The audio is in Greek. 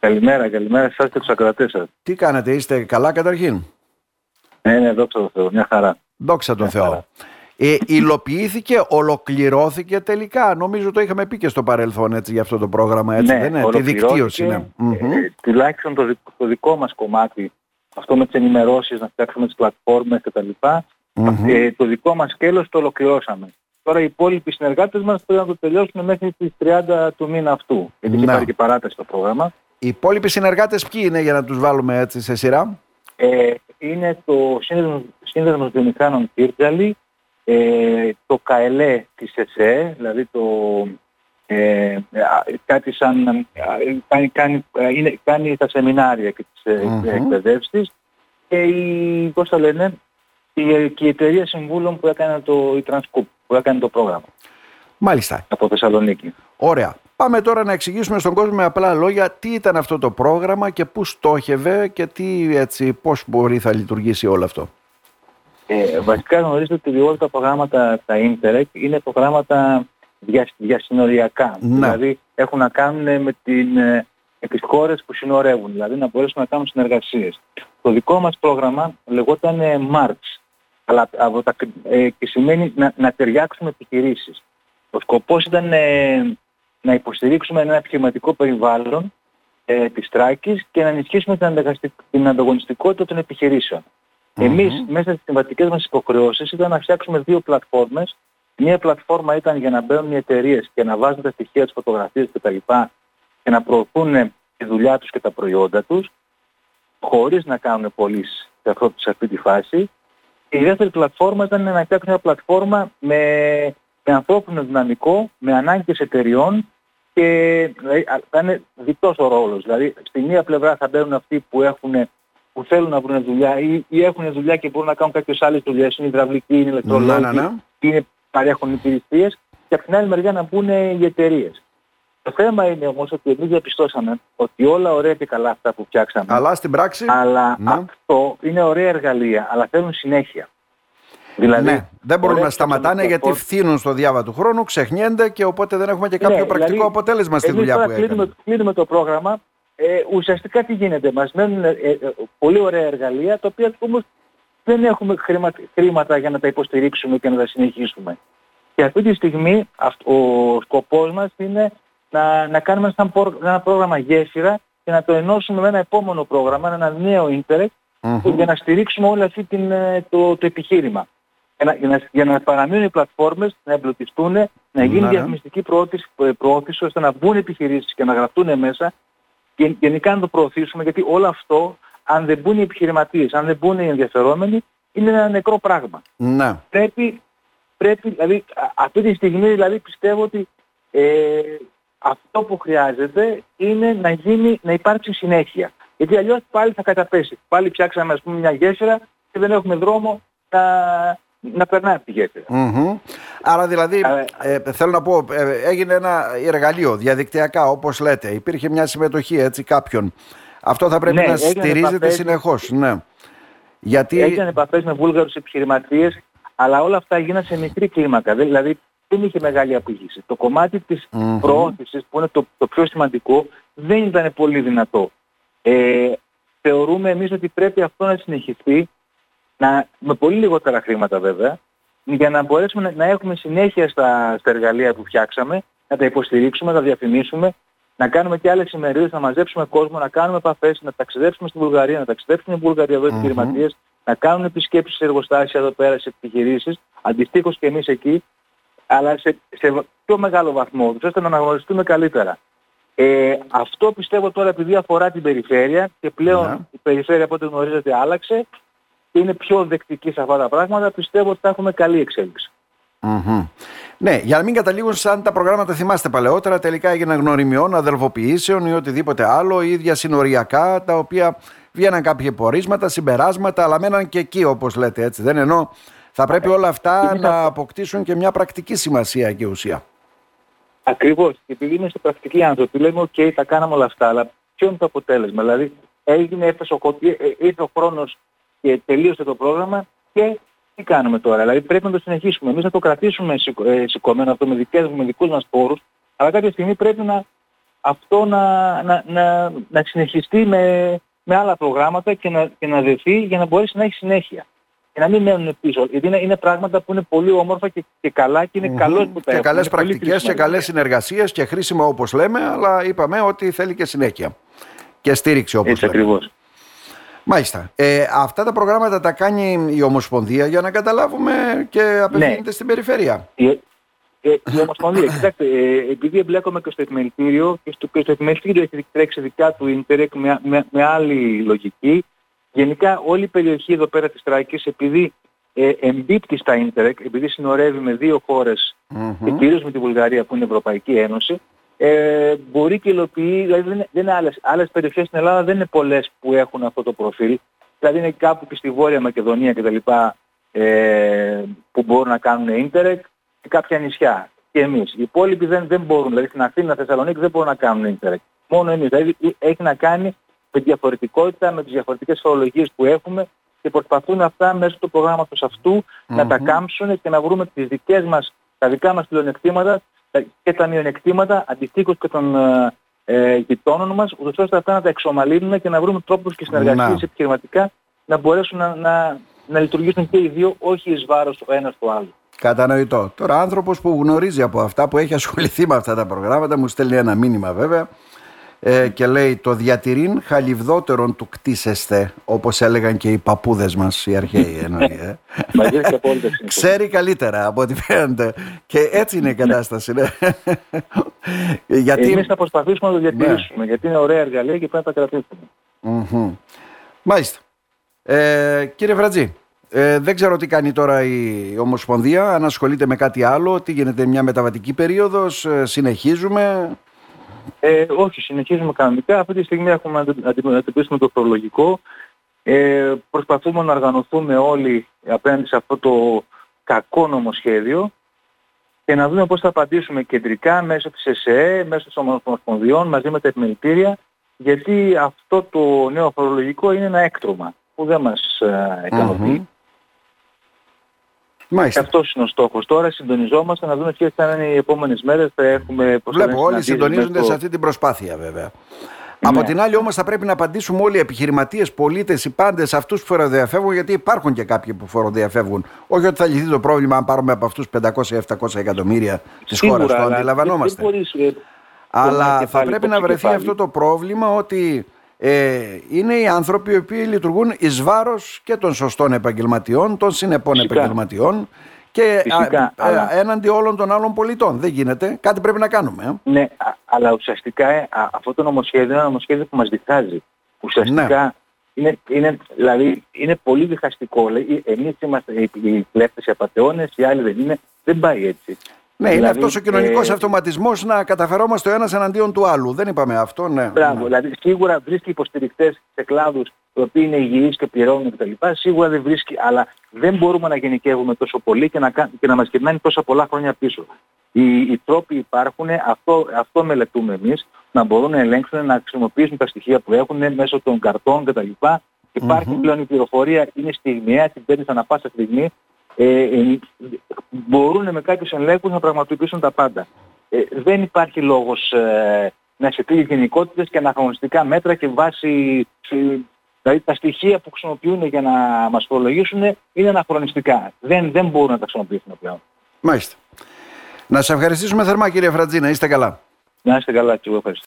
Καλημέρα, καλημέρα σε εσάς και τους ακροατές σας. Τι κάνετε, είστε καλά καταρχήν; Ναι, ναι, δόξα τω Θεώ, μια χαρά. Δόξα τω Μια Θεώ. χαρά. Ε, υλοποιήθηκε, ολοκληρώθηκε τελικά; Νομίζω το είχαμε πει και στο παρελθόν έτσι, για αυτό το πρόγραμμα. Έτσι, δεν είναι, τη ολοκληρώθηκε, δικτύωση είναι. Μμμ. ε, τουλάχιστον το, δικ- το δικό μας κομμάτι, αυτό με τις ενημερώσεις, να φτιάξουμε τις πλατφόρμες κτλ. Μμμ. Ε, το δικό μας σκέλος το ολοκληρώσαμε. Τώρα οι υπόλοιποι συνεργάτες μας πρέπει να το τελειώσουν μέχρι τις 30 του μήνα αυτού. Γιατί Ναι. υπάρχει και παράταση στο πρόγραμμα. Οι υπόλοιποι συνεργάτες ποιοι είναι για να τους βάλουμε έτσι σε σειρά; Ε, είναι το Σύνδεσμος, Σύνδεσμος Βιομηχάνων Κύρτζαλη, ε, το ΚαΕΛΕ της ΕΣΕ, δηλαδή το ε, α, κάτι σαν α, κάνει, κάνει, α, είναι, κάνει τα σεμινάρια και τις ε, Μμμ. εκπαιδεύσεις και η, πώς θα λένε, η, και η εταιρεία συμβούλων που έκανε το, η Transcoop, που έκανε το πρόγραμμα Μάλιστα. από Θεσσαλονίκη. Ωραία. Πάμε τώρα να εξηγήσουμε στον κόσμο με απλά λόγια τι ήταν αυτό το πρόγραμμα και πού στόχευε και τι, έτσι, πώς μπορεί θα λειτουργήσει όλο αυτό. Ε, βασικά γνωρίζετε ότι όλα τα προγράμματα τα Interreg είναι προγράμματα δια, διασυνοριακά. Ναι. Δηλαδή έχουν να κάνουν με, την, ε, με τις χώρες που συνορεύουν, δηλαδή να μπορέσουν να κάνουν συνεργασίες. Το δικό μας πρόγραμμα λεγόταν ε, March, αλλά από τα, ε, και σημαίνει να, να ταιριάξουμε επιχειρήσεις. Ο σκοπός ήταν ε, να υποστηρίξουμε ένα επιχειρηματικό περιβάλλον ε, της Τράκης και να ενισχύσουμε την, ανταγωνιστικ- την ανταγωνιστικότητα των επιχειρήσεων. Εμείς μέσα στις συμβατικές μας υποχρεώσεις ήταν να φτιάξουμε δύο πλατφόρμες. Μία πλατφόρμα ήταν για να μπαίνουν οι εταιρείες και να βάζουν τα στοιχεία της φωτογραφίας κτλ. και να προωθούν τη δουλειά τους και τα προϊόντα τους χωρίς να κάνουν πωλήσεις σε, αυτό- σε αυτή τη φάση. Και η δεύτερη πλατφόρμα ήταν να φτιάξουν μια πλατφόρμα με, με ανθρώπινο δυναμικό, με ανάγκες εταιριών και δηλαδή, α, θα είναι διτός ο ρόλος. Δηλαδή στη μία πλευρά θα μπαίνουν αυτοί που έχουν που θέλουν να βρουν δουλειά ή, ή έχουν δουλειά και μπορούν να κάνουν κάποιες άλλες δουλειές, είναι υδραυλικοί, είναι ηλεκτρολόγοι, Ναι, ναι, ναι. είναι παρέχουν υπηρεσίες και από την άλλη μεριά να μπουν οι εταιρείες. Το θέμα είναι όμως ότι εμείς διαπιστώσαμε ότι όλα ωραία και καλά αυτά που φτιάξαμε, Αλλά στην πράξη, αλλά Ναι. αυτό είναι ωραία εργαλεία, αλλά θέλουν συνέχεια. Δηλαδή, ναι, δεν μπορούν ωραία να σταματάνε γιατί πλατφόρμα- φθήνουν στο διάβα του χρόνου, ξεχνιένται και οπότε δεν έχουμε και κάποιο Ναι, πρακτικό δηλαδή, αποτέλεσμα στη εμείς δουλειά τώρα που έκανε. κλείνουμε, κλείνουμε το πρόγραμμα. Ε, ουσιαστικά τι γίνεται, μας μένουν ε, ε, πολύ ωραία εργαλεία, τα οποία όμως δεν έχουμε χρήμα- χρήματα για να τα υποστηρίξουμε και να τα συνεχίσουμε. Και αυτή τη στιγμή αυτ- ο σκοπός μας είναι να, να κάνουμε σαν προ- ένα πρόγραμμα γέφυρα και να το ενώσουμε με ένα επόμενο πρόγραμμα, ένα νέο ίντερνετ, Μμμ. για να στηρίξουμε όλο αυτό την, ε, το, το επιχείρημα. Για να, για, να, για να παραμείνουν οι πλατφόρμες, να εμπλουτιστούν, να γίνει Ναι, ναι. διαφημιστική προώθηση, ε, προώθηση ώστε να μπουν επιχειρήσεις και να γραφτούν μέσα και γενικά να το προωθήσουμε γιατί όλο αυτό αν δεν μπουν οι επιχειρηματίες, αν δεν μπουν οι ενδιαφερόμενοι είναι ένα νεκρό πράγμα. Ναι. Πρέπει, πρέπει δηλαδή α- αυτή τη στιγμή δηλαδή πιστεύω ότι ε, αυτό που χρειάζεται είναι να, γίνει, να υπάρξει συνέχεια. Γιατί αλλιώς πάλι θα καταπέσει. Πάλι φτιάξαμε ας πούμε μια γέφυρα και δεν έχουμε δρόμο να, να περνάει από τη γέφυρα. Μμμ. Άρα δηλαδή, ε, θέλω να πω, ε, έγινε ένα εργαλείο διαδικτυακά όπως λέτε. Υπήρχε μια συμμετοχή έτσι κάποιον. Αυτό θα πρέπει Ναι, να έγιναν στηρίζεται επαφές. συνεχώς. Ναι. Γιατί... Έγιναν επαφές με βούλγαρους επιχειρηματίες, αλλά όλα αυτά έγιναν σε μικρή κλίμακα. Δεν- Δηλαδή δεν είχε μεγάλη απήχηση. Το κομμάτι της Μμμ. προώθησης, που είναι το, το πιο σημαντικό, δεν ήταν πολύ δυνατό. Ε, θεωρούμε εμείς ότι πρέπει αυτό να συνεχιστεί, να, με πολύ λιγότερα χρήματα βέβαια, για να μπορέσουμε να, να έχουμε συνέχεια στα, στα εργαλεία που φτιάξαμε, να τα υποστηρίξουμε, να τα διαφημίσουμε, να κάνουμε και άλλες ημερίδες, να μαζέψουμε κόσμο, να κάνουμε επαφές, να ταξιδέψουμε στη Βουλγαρία, να ταξιδέψουν οι Βουλγαροί εδώ οι Μμμ. επιχειρηματίες, να κάνουν επισκέψεις σε εργοστάσια εδώ πέρα, σε επιχειρήσεις, αντιστοίχως και εμείς εκεί, αλλά σε, σε πιο μεγάλο βαθμό, τους, ώστε να αναγνωριστούμε καλύτερα. Ε, αυτό πιστεύω τώρα επειδή αφορά την περιφέρεια και πλέον Ναι. η περιφέρεια από ό,τι γνωρίζετε άλλαξε και είναι πιο δεκτική σε αυτά τα πράγματα, πιστεύω ότι θα έχουμε καλή εξέλιξη. Μμμ. Ναι, για να μην καταλήγουν σαν τα προγράμματα, θυμάστε παλαιότερα, τελικά έγιναν γνωριμιών, αδελφοποιήσεων ή οτιδήποτε άλλο, ή ίδια συνοριακά, τα οποία βγαίναν κάποια πορίσματα, συμπεράσματα, αλλά μέναν και εκεί, όπως λέτε έτσι. Δεν εννοώ. Θα πρέπει όλα αυτά είναι να αυτό. αποκτήσουν και μια πρακτική σημασία και ουσία. Ακριβώς. Και επειδή είμαστε πρακτικοί άνθρωποι, λέμε, οκ, τα κάναμε όλα αυτά, αλλά ποιο είναι το αποτέλεσμα; Δηλαδή, έγινε, έφτασε ο, κο- ε, ε, ήρθε ο χρόνος και τελείωσε το πρόγραμμα και τι κάνουμε τώρα. Δηλαδή, πρέπει να το συνεχίσουμε. Εμείς θα το κρατήσουμε σηκω- ε, σηκωμένο αυτό με, δικές, με δικούς μας πόρους, αλλά κάποια στιγμή πρέπει να, αυτό να, να, να, να συνεχιστεί με, με άλλα προγράμματα και να, και να δεθεί για να μπορέσει να έχει συνέχεια. Και να μην μένουν πίσω. Γιατί είναι, είναι πράγματα που είναι πολύ όμορφα και, και καλά και είναι mm-hmm. καλός που τα Και καλές πρακτικές και καλές συνεργασίες και χρήσιμα όπως λέμε, αλλά είπαμε ότι θέλει και συνέχεια. Και στήριξη όπως Έτσι λέμε. ακριβώς. Μάλιστα. Ε, αυτά τα προγράμματα τα κάνει η Ομοσπονδία για να καταλάβουμε και απευθύνεται ναι. στην περιφέρεια. Η, ε, η Ομοσπονδία, κοιτάξτε, ε, επειδή εμπλέκομαι και στο επιμελητήριο και στο, και στο επιμελητήριο έχει τρέξει δικά του Ιντερεκ με, με, με, άλλη λογική. Γενικά όλη η περιοχή εδώ πέρα της Τράκης επειδή ε, εμπίπτει στα Ιντερεκ, επειδή συνορεύει με δύο χώρες mm-hmm. και κυρίως με τη Βουλγαρία που είναι Ευρωπαϊκή Ένωση, ε, μπορεί και υλοποιεί, δηλαδή δεν, δεν είναι άλλες, άλλες περιοχές στην Ελλάδα δεν είναι πολλές που έχουν αυτό το προφίλ. Δηλαδή είναι κάπου και στη Βόρεια Μακεδονία κτλ. Ε, που μπορούν να κάνουν ίντερεκ και κάποια νησιά. Και εμείς. Οι υπόλοιποι δεν, δεν μπορούν, δηλαδή στην Αθήνα, Θεσσαλονίκη δεν μπορούν να κάνουν ίντερεκ. Μόνο εμείς. Δηλαδή έχει να κάνει με διαφορετικότητα, με τις διαφορετικές φορολογίες που έχουμε και προσπαθούν αυτά μέσω του προγράμματος αυτού mm-hmm. να τα κάμψουν και να βρούμε τις δικές μας, τα δικά μας πλεονεκτήματα και τα μειονεκτήματα αντιστοίχως και των ε, ε, γειτόνων μας, ούτως ώστε αυτά να τα εξομαλύνουμε και να βρούμε τρόπους και συνεργασίες επιχειρηματικά να μπορέσουν να, να, να λειτουργήσουν και οι δύο, όχι εις βάρος ο ένας του άλλου. Κατανοητό. Τώρα άνθρωπος που γνωρίζει από αυτά, που έχει ασχοληθεί με αυτά τα προγράμματα, μου στέλνει ένα μήνυμα βέβαια, ε, και λέει το διατηρήν χαλιβδότερον του κτίσεστε όπως έλεγαν και οι παππούδες μας οι αρχαίοι εννοεί, ε. ξέρει καλύτερα από ό,τι φαίνεται και έτσι είναι η κατάσταση ναι. γιατί... εμείς θα προσπαθήσουμε να το διατηρήσουμε ναι. γιατί είναι ωραία εργαλεία και πρέπει να τα κρατήσουμε mm-hmm. μάλιστα ε, κύριε Φρατζή ε, δεν ξέρω τι κάνει τώρα η Ομοσπονδία, αν ασχολείται με κάτι άλλο, τι γίνεται μια μεταβατική περίοδος, ε, συνεχίζουμε. Ε, όχι, συνεχίζουμε κανονικά. Αυτή τη στιγμή έχουμε να αντιμετωπίσουμε το προλογικό. Ε, προσπαθούμε να οργανωθούμε όλοι απέναντι σε αυτό το κακό νομοσχέδιο και να δούμε πώς θα απαντήσουμε κεντρικά μέσω της ΕΣΕ, μέσω των ομοσπονδιών, μαζί με τα επιμελητήρια, γιατί αυτό το νέο φορολογικό είναι ένα έκτρωμα που δεν μας ε, ικανοποιεί. Μάλιστα. Αυτός είναι ο στόχος. Τώρα συντονιζόμαστε να δούμε ποιες θα είναι οι επόμενες μέρες. Θα έχουμε Βλέπω όλοι συντονίζονται σε αυτή την προσπάθεια βέβαια. Ναι. Από την άλλη όμως θα πρέπει να απαντήσουμε όλοι οι επιχειρηματίες, πολίτες, οι πάντες, αυτούς που φοροδιαφεύγουν, γιατί υπάρχουν και κάποιοι που φοροδιαφεύγουν. Όχι ότι θα λυθεί το πρόβλημα αν πάρουμε από αυτούς 500-700 εκατομμύρια της χώρας, το αντιλαμβανόμαστε. Ε, αλλά θα πρέπει να βρεθεί αυτό το πρόβλημα ότι ε, είναι οι άνθρωποι οι οποίοι λειτουργούν εις βάρος και των σωστών επαγγελματιών, των συνεπών Φυσικά. επαγγελματιών και Φυσικά, α, αλλά... έναντι όλων των άλλων πολιτών. Δεν γίνεται. Κάτι πρέπει να κάνουμε. Ε. Ναι, αλλά ουσιαστικά ε, αυτό το νομοσχέδιο είναι ένα νομοσχέδιο που μας διχάζει. Ουσιαστικά ναι. είναι, είναι, δηλαδή, είναι πολύ διχαστικό. Εμείς είμαστε οι κλέφτες, οι απαταιώνες, οι άλλοι δεν είναι. Δεν πάει έτσι. Ναι, δηλαδή, είναι αυτός ο κοινωνικός ε... αυτοματισμός να καταφερόμαστε ο ένας εναντίον του άλλου. Δεν είπαμε αυτό, ναι. Μπράβο. Ναι. Δηλαδή, σίγουρα βρίσκει υποστηρικτές σε κλάδους οι οποίοι είναι υγιείς και πληρώνουν κτλ. Σίγουρα δεν βρίσκει, αλλά δεν μπορούμε να γενικεύουμε τόσο πολύ και να, και να μας κερνάνε τόσα πολλά χρόνια πίσω. Οι, οι τρόποι υπάρχουν, αυτό, αυτό μελετούμε εμείς, να μπορούν να ελέγξουν, να χρησιμοποιήσουν τα στοιχεία που έχουν μέσω των καρτών κτλ. Υπάρχει mm-hmm. πλέον η πληροφορία, είναι στιγμιαία, την παίρνεις ανά πάσα στιγμή ε, ε, μπορούν με κάποιους ελέγχους να πραγματοποιήσουν τα πάντα. Ε, δεν υπάρχει λόγος ε, να σε γενικότητες και αναχρονιστικά μέτρα και βάση Δηλαδή τα στοιχεία που χρησιμοποιούν για να μας προλογίσουν είναι αναχρονιστικά. Δεν, δεν μπορούν να τα χρησιμοποιήσουν πλέον. Μάλιστα. Να σας ευχαριστήσουμε θερμά κύριε Φρατζίνα. Είστε καλά. Να είστε καλά και εγώ ευχαριστώ.